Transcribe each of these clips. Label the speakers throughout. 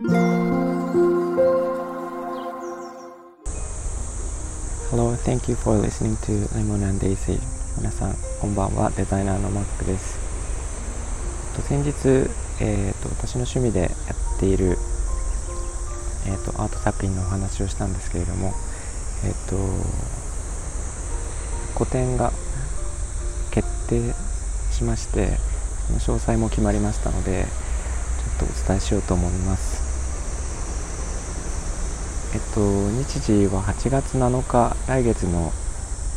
Speaker 1: Hello, thank you for listening to Lemon and Daisy. 皆さんこんばんは。デザイナーのマックです。と先日、えーと、私の趣味でやっている、えーと、アート作品のお話をしたんですけれどもえっ、ー、と個展が決定しましてその詳細も決まりましたのでちょっとお伝えしようと思います。えっと日時は8月7日来月の、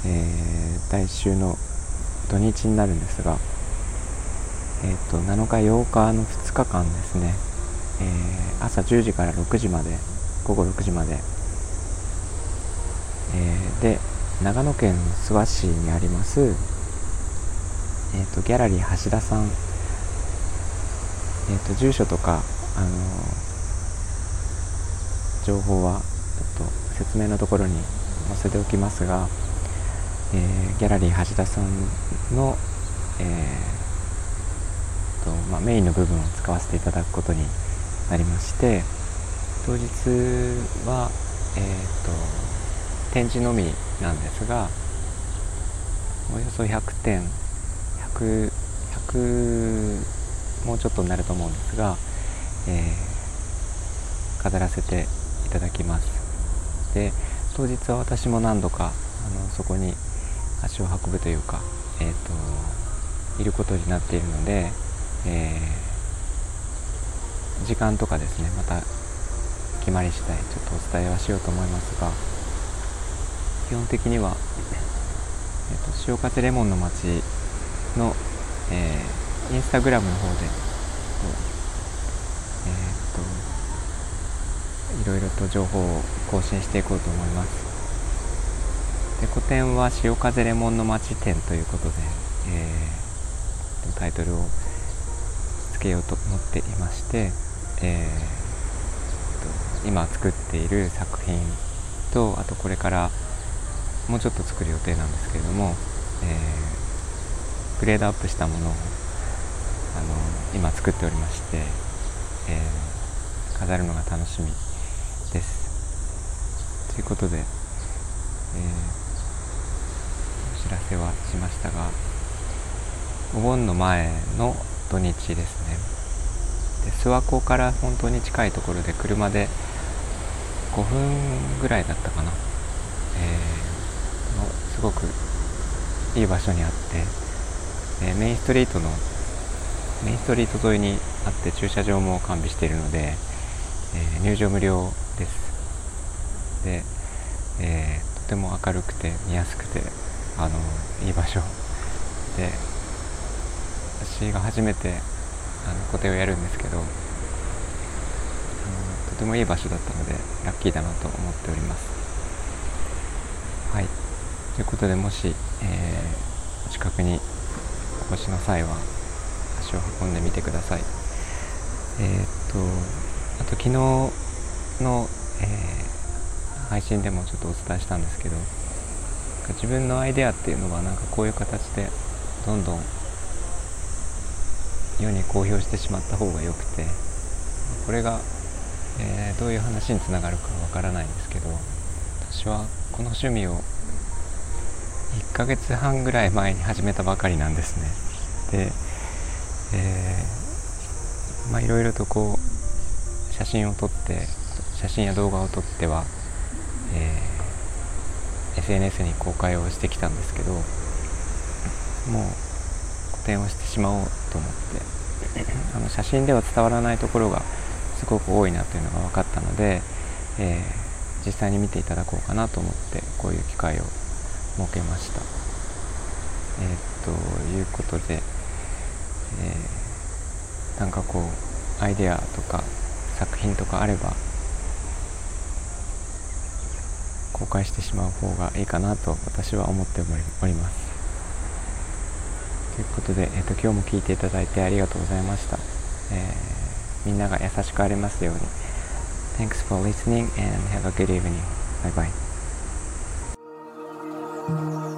Speaker 1: えー、来週の土日になるんですがえっと7日8日の2日間ですね、えー、朝10時から6時まで午後6時まで、えー、で長野県諏訪市にあります、えーと、ギャラリー橋田さん、えーと、住所とか、あの、情報はと説明のところに載せておきますが、えー、ギャラリー橋田さんの、えーとまあ、メインの部分を使わせていただくことになりまして当日は、えーと展示のみなんですがおよそ100点 100, 100もうちょっとになると思うんですが、えー、飾らせていただきます。で当日は私も何度かあのそこに足を運ぶというか、えーと、いることになっているので、えー、時間とかですねまた決まり次第ちょっとお伝えはしようと思いますが基本的には、えーと、潮風レモンの街の、えー、インスタグラムの方で、いろいろと情報を更新していこうと思います。で個展は潮風レモンの街展ということで、えー、タイトルをつけようと思っていまして、えー、今作っている作品とあとこれからもうちょっと作る予定なんですけれども、えー、グレードアップしたものをあの今作っておりまして、えー、飾るのが楽しみ。です。ということで、えー、お知らせはしましたがお盆の前の土日ですねで諏訪湖から本当に近いところで車で5分ぐらいだったかな、えーすごくいい場所にあって、えメインストリートのメインストリート沿いにあって駐車場も完備しているので、えー、入場無料です。で、えー、とても明るくて見やすくてあのいい場所。で私が初めてあの個展をやるんですけどとてもいい場所だったのでラッキーだなと思っております。はい。ということでもし、えー、お近くにお越しの際は足を運んでみてください。えー、っとあと昨日の、えー、配信でもちょっとお伝えしたんですけど自分のアイデアっていうのはなんかこういう形でどんどん世に公表してしまった方がよくてこれが、えー、どういう話につながるかわからないんですけど私はこの趣味を1ヶ月半ぐらい前に始めたばかりなんですね。で、えー、まあいろいろとこう写真を撮って写真や動画を撮っては、えー、SNS に公開をしてきたんですけどもう個展をしてしまおうと思って あの写真では伝わらないところがすごく多いなというのが分かったので、えー、実際に見ていただこうかなと思ってこういう機会を設けました。えー、ということで、えー、なんかこうアイデアとか作品とかあれば公開してしまう方がいいかなと私は思っております。ということで、えーと、今日も聞いていただいてありがとうございました。えー、みんなが優しくありますように。Thanks for listening and have a good evening. Bye bye.